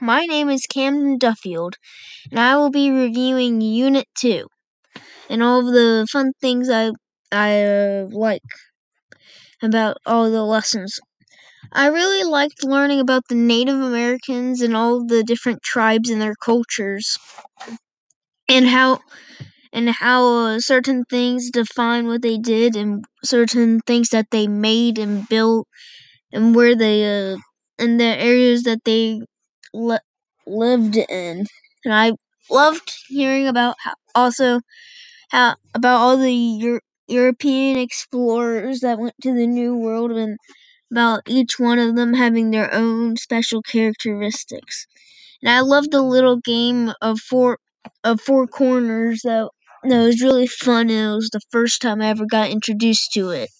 my name is Camden Duffield, and I will be reviewing Unit 2 and all of the fun things I, I uh, like about all the lessons. I really liked learning about the Native Americans and all the different tribes and their cultures, and how and how uh, certain things define what they did, and certain things that they made and built, and where they uh, and the areas that they li- lived in. And I loved hearing about how, also how about all the Euro- European explorers that went to the New World and about each one of them having their own special characteristics. And I loved the little game of four of four corners that that was really fun and it was the first time I ever got introduced to it.